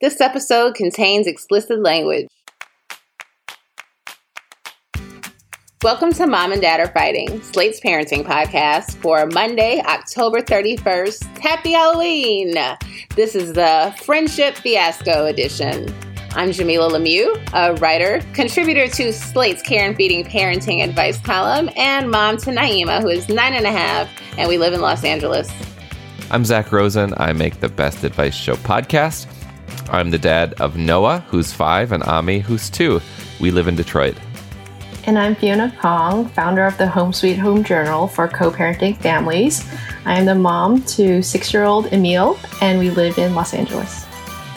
This episode contains explicit language. Welcome to Mom and Dad Are Fighting, Slate's parenting podcast for Monday, October 31st. Happy Halloween! This is the Friendship Fiasco edition. I'm Jamilah Lemieux, a writer, contributor to Slate's Care and Feeding Parenting Advice column, and mom to Naima, who is nine and a half, and we live in Los Angeles. I'm Zak Rosen. I make the Best Advice Show podcast. I'm the dad of Noah, who's five, and Ami, who's two. We live in Detroit. And I'm Fiona Kong, founder of the Home Sweet Home Journal for co parenting families. I am the mom to six year old Emil, and we live in Los Angeles.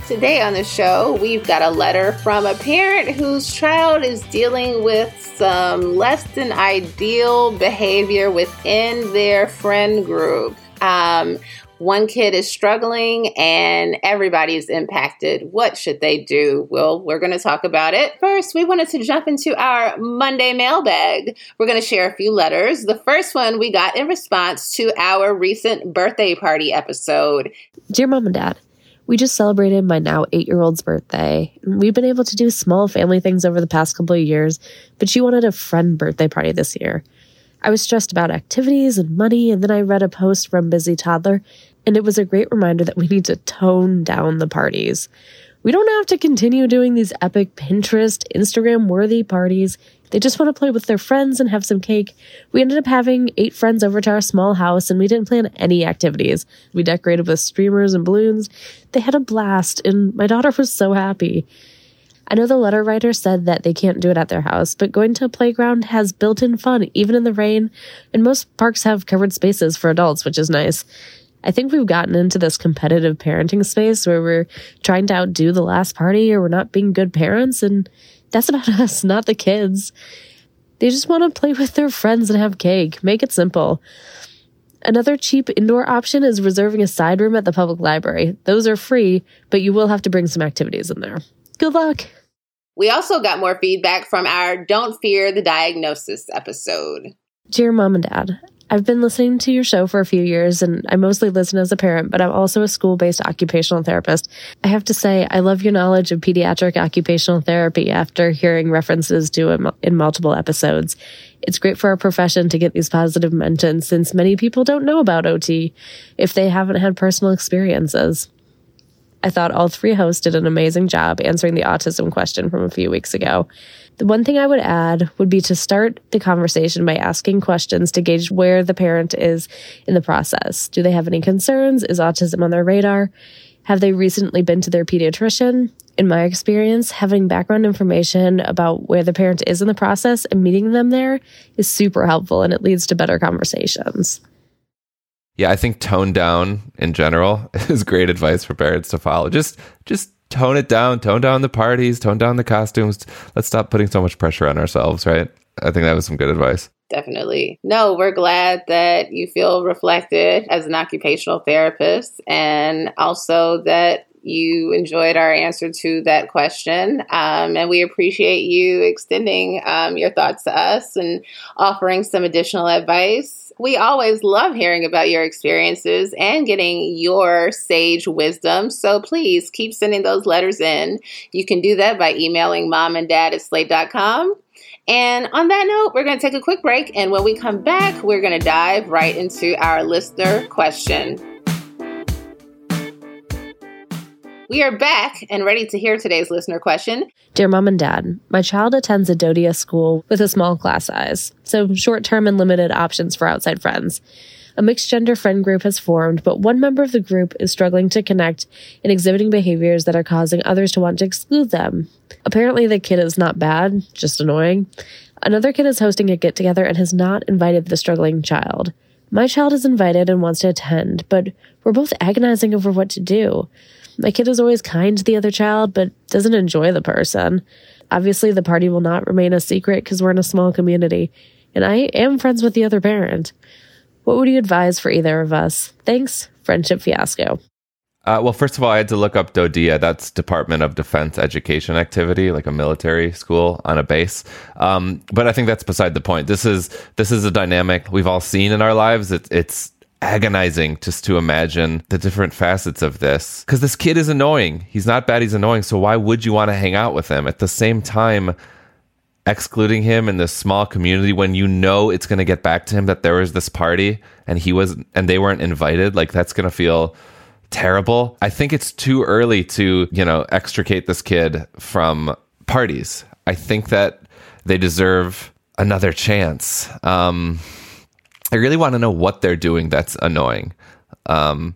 Today on the show, we've got a letter from a parent whose child is dealing with some less than ideal behavior within their friend group. Um, one kid is struggling and everybody is impacted. What should they do? Well, we're going to talk about it. First, we wanted to jump into our Monday mailbag. We're going to share a few letters. The first one we got in response to our recent birthday party episode. Dear Mom and Dad, we just celebrated my now eight year old's birthday. We've been able to do small family things over the past couple of years, but she wanted a friend birthday party this year. I was stressed about activities and money, and then I read a post from Busy Toddler, and it was a great reminder that we need to tone down the parties. We don't have to continue doing these epic Pinterest, Instagram worthy parties. They just want to play with their friends and have some cake. We ended up having eight friends over to our small house and we didn't plan any activities. We decorated with streamers and balloons. They had a blast and my daughter was so happy. I know the letter writer said that they can't do it at their house, but going to a playground has built in fun, even in the rain, and most parks have covered spaces for adults, which is nice. I think we've gotten into this competitive parenting space where we're trying to outdo the last party or we're not being good parents, and that's about us, not the kids. They just want to play with their friends and have cake. Make it simple. Another cheap indoor option is reserving a side room at the public library. Those are free, but you will have to bring some activities in there. Good luck. We also got more feedback from our Don't Fear the Diagnosis episode. Dear Mom and Dad, I've been listening to your show for a few years and I mostly listen as a parent, but I'm also a school based occupational therapist. I have to say, I love your knowledge of pediatric occupational therapy after hearing references to it in multiple episodes. It's great for our profession to get these positive mentions since many people don't know about OT if they haven't had personal experiences. I thought all three hosts did an amazing job answering the autism question from a few weeks ago. The one thing I would add would be to start the conversation by asking questions to gauge where the parent is in the process. Do they have any concerns? Is autism on their radar? Have they recently been to their pediatrician? In my experience, having background information about where the parent is in the process and meeting them there is super helpful and it leads to better conversations. Yeah, I think tone down in general is great advice for parents to follow. Just just tone it down, tone down the parties, tone down the costumes. Let's stop putting so much pressure on ourselves, right? I think that was some good advice. Definitely. No, we're glad that you feel reflected as an occupational therapist and also that you enjoyed our answer to that question. Um, and we appreciate you extending um, your thoughts to us and offering some additional advice. We always love hearing about your experiences and getting your sage wisdom. So please keep sending those letters in. You can do that by emailing mom and dad at slate.com. And on that note, we're going to take a quick break. And when we come back, we're going to dive right into our listener question. We are back and ready to hear today's listener question. Dear Mom and Dad, my child attends a DoDEA school with a small class size, so short term and limited options for outside friends. A mixed gender friend group has formed, but one member of the group is struggling to connect and exhibiting behaviors that are causing others to want to exclude them. Apparently, the kid is not bad, just annoying. Another kid is hosting a get together and has not invited the struggling child. My child is invited and wants to attend, but we're both agonizing over what to do. My kid is always kind to the other child, but doesn't enjoy the person. Obviously, the party will not remain a secret because we're in a small community, and I am friends with the other parent. What would you advise for either of us? Thanks, Friendship Fiasco. Uh, well, first of all, I had to look up DoDEA. That's Department of Defense Education Activity, like a military school on a base. Um, but I think that's beside the point. This is this is a dynamic we've all seen in our lives. It's it's agonizing just to imagine the different facets of this. Because this kid is annoying. He's not bad, he's annoying. So why would you want to hang out with him? At the same time, excluding him in this small community when you know it's going to get back to him that there was this party and he was and they weren't invited like that's going to feel terrible i think it's too early to you know extricate this kid from parties i think that they deserve another chance um I really want to know what they're doing that's annoying. Um,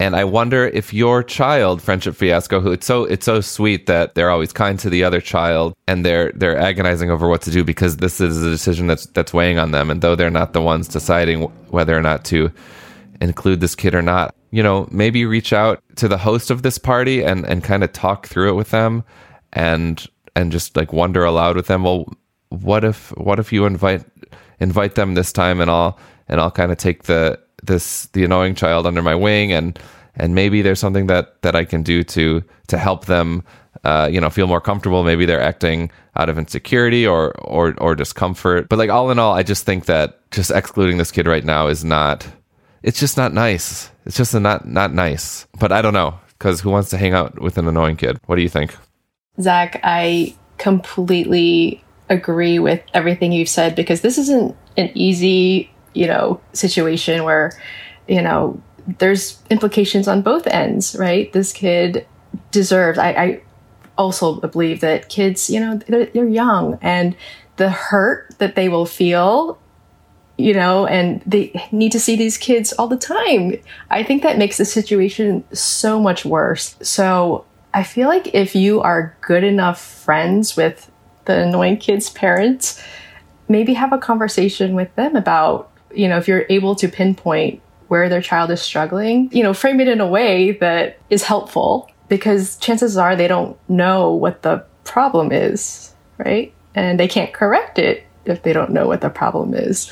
and I wonder if your child, friendship fiasco, who it's so it's so sweet that they're always kind to the other child and they're they're agonizing over what to do because this is a decision that's that's weighing on them. And though they're not the ones deciding whether or not to include this kid or not, you know, maybe reach out to the host of this party and and kind of talk through it with them and and just like wonder aloud with them. Well, what if what if you invite invite them this time and I'll and I'll kind of take the this the annoying child under my wing and and maybe there's something that that I can do to to help them uh, you know feel more comfortable. Maybe they're acting out of insecurity or or or discomfort. But like all in all I just think that just excluding this kid right now is not it's just not nice. It's just not not nice. But I don't know because who wants to hang out with an annoying kid? What do you think? Zak I completely agree with everything you've said because this isn't an easy, you know, situation where, you know, there's implications on both ends, right? This kid deserves. I, I also believe that kids, you know, they're, they're young and the hurt that they will feel you know, and they need to see these kids all the time. I think that makes the situation so much worse. So I feel like if you are good enough friends with the annoying kids' parents, maybe have a conversation with them about, you know, if you're able to pinpoint where their child is struggling, you know, frame it in a way that is helpful because chances are they don't know what the problem is, right? And they can't correct it if they don't know what the problem is.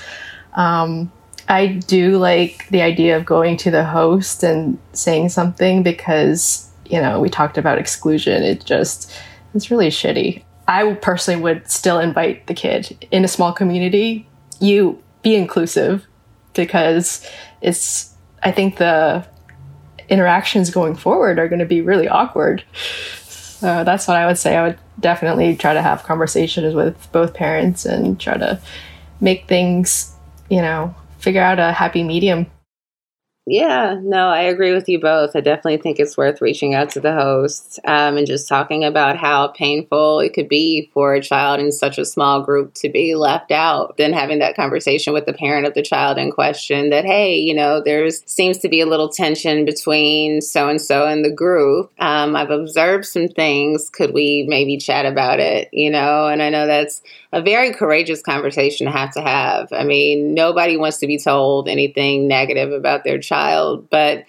Um, I do like the idea of going to the host and saying something because, you know, we talked about exclusion. It just, it's really shitty. I personally would still invite the kid in a small community. You be inclusive because it's, I think the interactions going forward are going to be really awkward. So that's what I would say. I would definitely try to have conversations with both parents and try to make things, you know, figure out a happy medium. Yeah, no, I agree with you both. I definitely think it's worth reaching out to the host um, and just talking about how painful it could be for a child in such a small group to be left out. Then having that conversation with the parent of the child in question that, hey, you know, there's seems to be a little tension between so and so and the group. Um, I've observed some things. Could we maybe chat about it? You know, and I know that's a very courageous conversation to have to have. I mean, nobody wants to be told anything negative about their child, but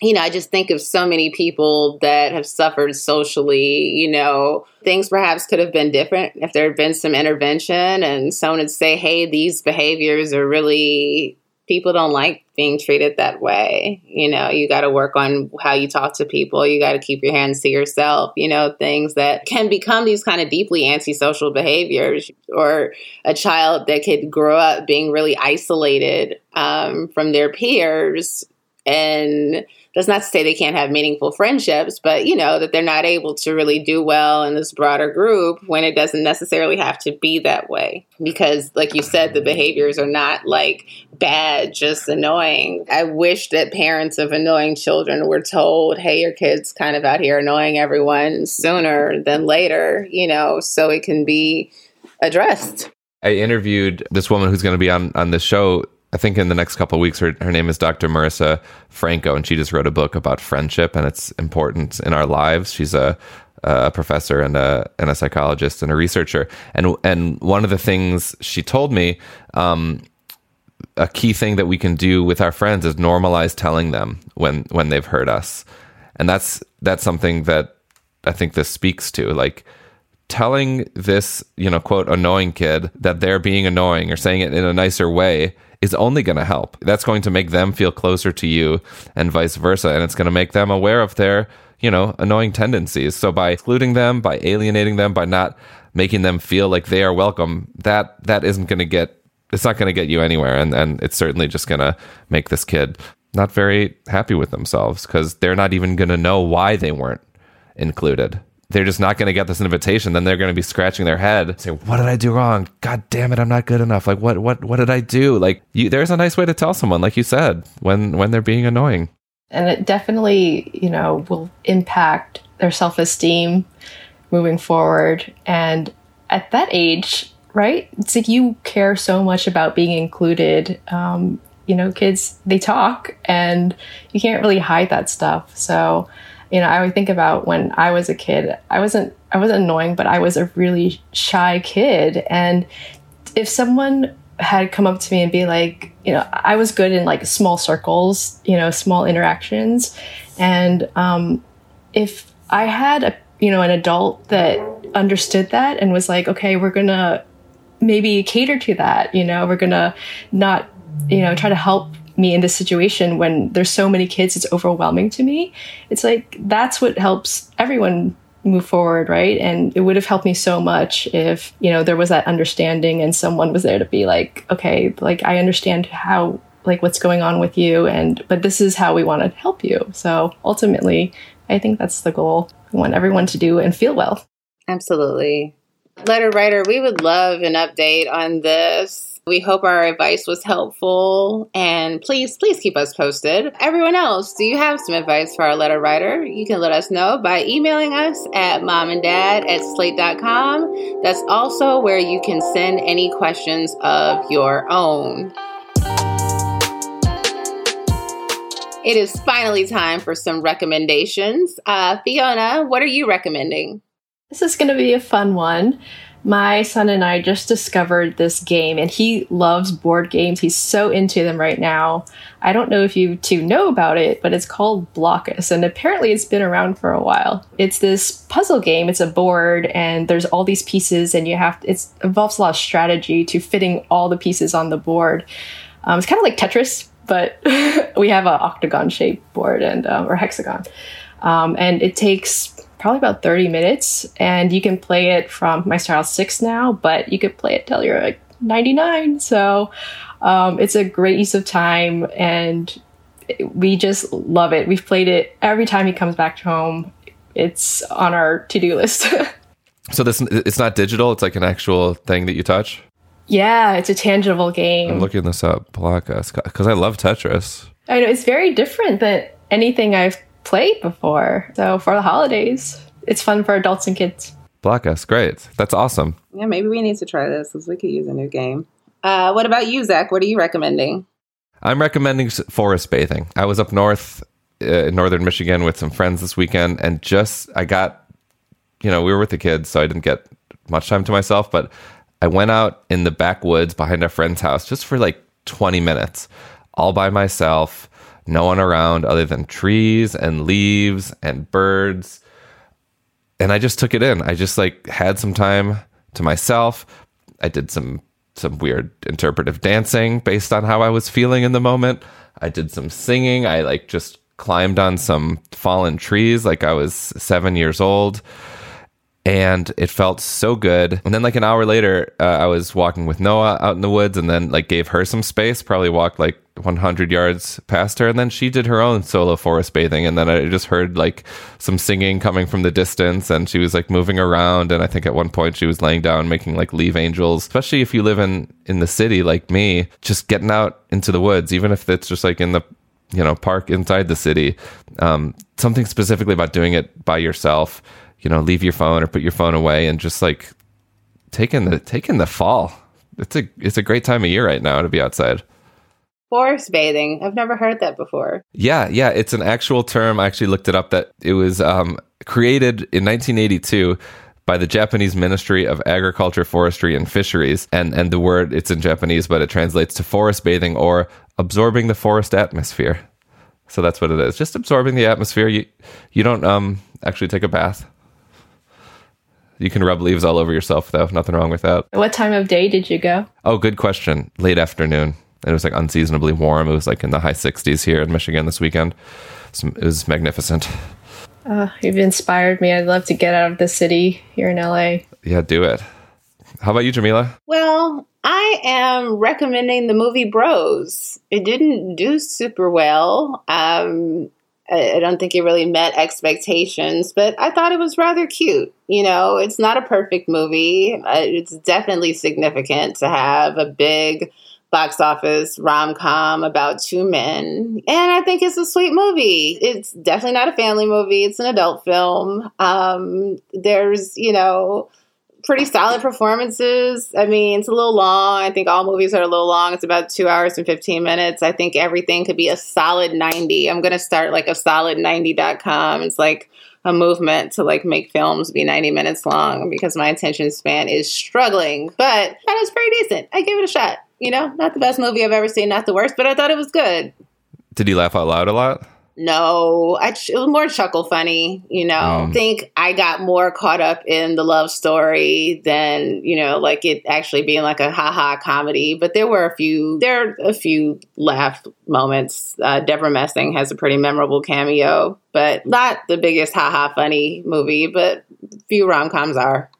you know, I just think of so many people that have suffered socially, you know, things perhaps could have been different if there had been some intervention and someone would say, hey, these behaviors are really people don't like being treated that way. You know, you got to work on how you talk to people. You got to keep your hands to yourself, you know, things that can become these kind of deeply antisocial behaviors or a child that could grow up being really isolated um, from their peers and that's not to say they can't have meaningful friendships, but you know, that they're not able to really do well in this broader group when it doesn't necessarily have to be that way. Because, like you said, the behaviors are not like bad, just annoying. I wish that parents of annoying children were told, hey, your kid's kind of out here annoying everyone sooner than later, you know, so it can be addressed. I interviewed this woman who's going to be on on the show I think in the next couple weeks, her, her name is Dr. Marissa Franco, and she just wrote a book about friendship and its importance in our lives. She's a, a professor and a and a psychologist and a researcher. And and one of the things she told me, um, a key thing that we can do with our friends is normalize telling them when when they've hurt us, and that's that's something that I think this speaks to. Like telling this, you know, quote annoying kid that they're being annoying or saying it in a nicer way is only going to help. That's going to make them feel closer to you and vice versa. And it's going to make them aware of their, you know, annoying tendencies. So by excluding them, by alienating them, by not making them feel like they are welcome, that that isn't going to get it's not going to get you anywhere. And, and it's certainly just going to make this kid not very happy with themselves because they're not even going to know why they weren't included. They're just not going to get this invitation. Then they're going to be scratching their head, saying, "What did I do wrong? God damn it, I'm not good enough. Like, what, what, what did I do?" Like, you, there's a nice way to tell someone, like you said, when when they're being annoying. And it definitely, you know, will impact their self esteem moving forward. And at that age, right? It's like you care so much about being included. Um, you know, kids, they talk and you can't really hide that stuff. So, you know, I would think about when I was a kid, I wasn't, I wasn't annoying, but I was a really shy kid. And if someone had come up to me and be like, you know, I was good in like small circles, you know, small interactions. And um, if I had a, you know, an adult that understood that and was like, okay, we're to maybe cater to that, you know, we're to not, you know, try to help me in this situation when there's so many kids, it's overwhelming to me. It's like, that's what helps everyone move forward right? And it would have helped me so much if you know there was that understanding and someone was there to be like okay like i understand how like what's going on with you and but this is how we want to help you. So ultimately i think that's the goal. We want everyone to do and feel well. Absolutely. Letter writer we would love an update on this we hope our advice was helpful and please, please keep us posted. Everyone else, do you have some advice for our letter writer? You can let us know by emailing us at momanddad at slate.com. That's also where you can send any questions of your own. It is finally time for some recommendations. Uh, Fiona, what are you recommending? This is going to be a fun one my son and I just discovered this game, and he loves board games. He's so into them right now. I don't know if you two know about it, but it's called Blokus, and apparently it's been around for a while. It's this puzzle game. It's a board, and there's all these pieces, and you have to, it involves a lot of strategy to fitting all the pieces on the board. Um, it's kind of like Tetris, but we have an octagon shaped board and uh, or hexagon, um, and it takes probably about 30 minutes and you can play it from my style 6 now but you could play it till you're like 99 so um, it's a great use of time and we just love it. We've played it every time he comes back home. It's on our to-do list. So this it's not digital it's like an actual thing that you touch? Yeah it's a tangible game. I'm looking this up because i love tetris. I know it's very different than anything i've played before. So for the holidays, it's fun for adults and kids. Blokus, great. That's awesome. Yeah, maybe we need to try this because we could use a new game. Uh, what about you, Zak? What are you recommending? I'm recommending forest bathing. I was up north uh, in northern Michigan with some friends this weekend, and just I got, you know, we were with the kids, so I didn't get much time to myself, but I went out in the backwoods behind a friend's house just for like 20 minutes, all by myself no one around other than trees and leaves and birds. And I just took it in. I just like had some time to myself. I did some some weird interpretive dancing based on how I was feeling in the moment. I did some singing. I like just climbed on some fallen trees like I was 7 years old and it felt so good. And then like an hour later, uh, I was walking with Noah out in the woods, and then like gave her some space. Probably walked like 100 yards past her, and then she did her own solo forest bathing. And then I just heard like some singing coming from the distance, and she was like moving around. And I think at one point she was laying down making like leave angels. Especially if you live in in the city like me, just getting out into the woods, even if it's just like in the you know park inside the city. Um, something specifically about doing it by yourself you know, leave your phone or put your phone away and just like take in the take in the fall. It's a it's a great time of year right now to be outside. Forest bathing. I've never heard that before. Yeah, yeah, it's an actual term. I actually looked it up that it was um, created in 1982 by the Japanese Ministry of Agriculture, Forestry, and Fisheries. And and the word it's in Japanese, but it translates to forest bathing or absorbing the forest atmosphere. So that's what it is. Just absorbing the atmosphere. You you don't um actually take a bath. You can rub leaves all over yourself, though. Nothing wrong with that. What time of day did you go? Oh, good question. Late afternoon. It was like unseasonably warm. It was like in the high 60s here in Michigan this weekend. It was magnificent. Uh, you've inspired me. I'd love to get out of the city here in LA. Yeah, do it. How about you, Jamilah? Well, I am recommending the movie Bros. It didn't do super well. Um, I don't think it really met expectations, but I thought it was rather cute. You know, it's not a perfect movie. It's definitely significant to have a big box office rom com about two men. And I think it's a sweet movie. It's definitely not a family movie, it's an adult film. Um, there's, you know, pretty solid performances. I mean, it's a little long. I think all movies are a little long. It's about two hours and 15 minutes. I think everything could be a solid 90. I'm going to start like a solid90.com. It's like a movement to like make films be 90 minutes long because my attention span is struggling. But that was pretty decent. I gave it a shot. You know, not the best movie I've ever seen, not the worst, but I thought it was good. Did you laugh out loud a lot? No, I, it was more chuckle funny. You know. I think I got more caught up in the love story than you know, like it actually being like a haha comedy. But there were a few, there are a few laugh moments. Uh, Debra Messing has a pretty memorable cameo, but not the biggest haha funny movie. But few rom coms are.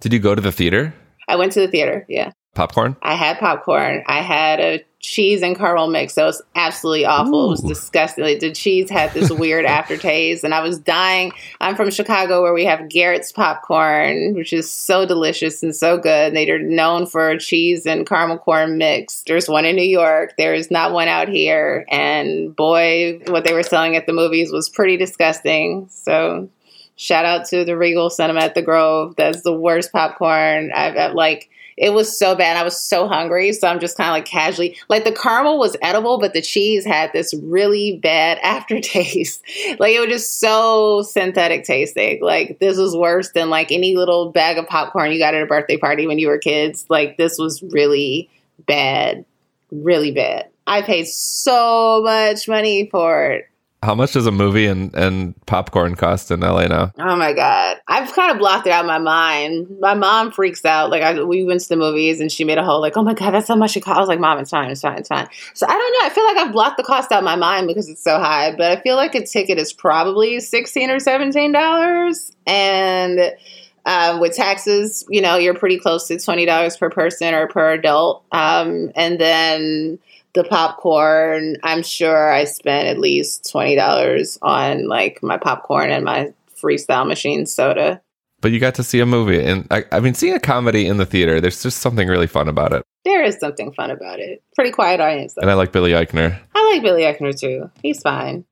Did you go to the theater? I went to the theater. Yeah. Popcorn? I had popcorn. I had a cheese and caramel mix. That was absolutely awful. Ooh. It was disgusting. Like, the cheese had this weird aftertaste, and I was dying. I'm from Chicago, where we have Garrett's popcorn, which is so delicious and so good. They're known for cheese and caramel corn mix. There's one in New York. There is not one out here. And boy, what they were selling at the movies was pretty disgusting. So shout out to the Regal Cinema at the Grove. That's the worst popcorn I've, I've like it was so bad. I was so hungry. So I'm just kind of like casually, like the caramel was edible, but the cheese had this really bad aftertaste. like it was just so synthetic tasting. Like this was worse than like any little bag of popcorn you got at a birthday party when you were kids. Like this was really bad, really bad. I paid so much money for it. How much does a movie and, and popcorn cost in LA now? Oh my god, I've kind of blocked it out of my mind. My mom freaks out. Like I, we went to the movies and she made a whole like, oh my god, that's how much it cost. I was like, mom, it's fine, it's fine, it's fine. So I don't know. I feel like I've blocked the cost out of my mind because it's so high. But I feel like a ticket is probably sixteen or seventeen dollars, and um, with taxes, you know, you're pretty close to twenty dollars per person or per adult. Um, and then the popcorn, I'm sure I spent at least twenty dollars on like my popcorn and my freestyle machine soda. But you got to see a movie, and I, I mean, seeing a comedy in the theater, there's just something really fun about it. There is something fun about it. Pretty quiet audience, though. and I like Billy Eichner. I like Billy Eichner too. He's fine.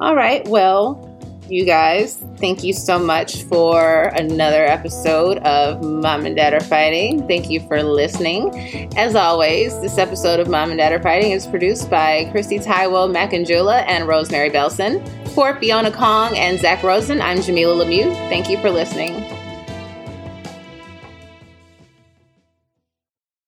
All right, well, you guys. Thank you so much for another episode of Mom and Dad Are Fighting. Thank you for listening. As always, this episode of Mom and Dad Are Fighting is produced by Kristie Taiwo-Makanjuola and Rosemary Belson. For Fiona Kong and Zak Rosen, I'm Jamilah Lemieux. Thank you for listening.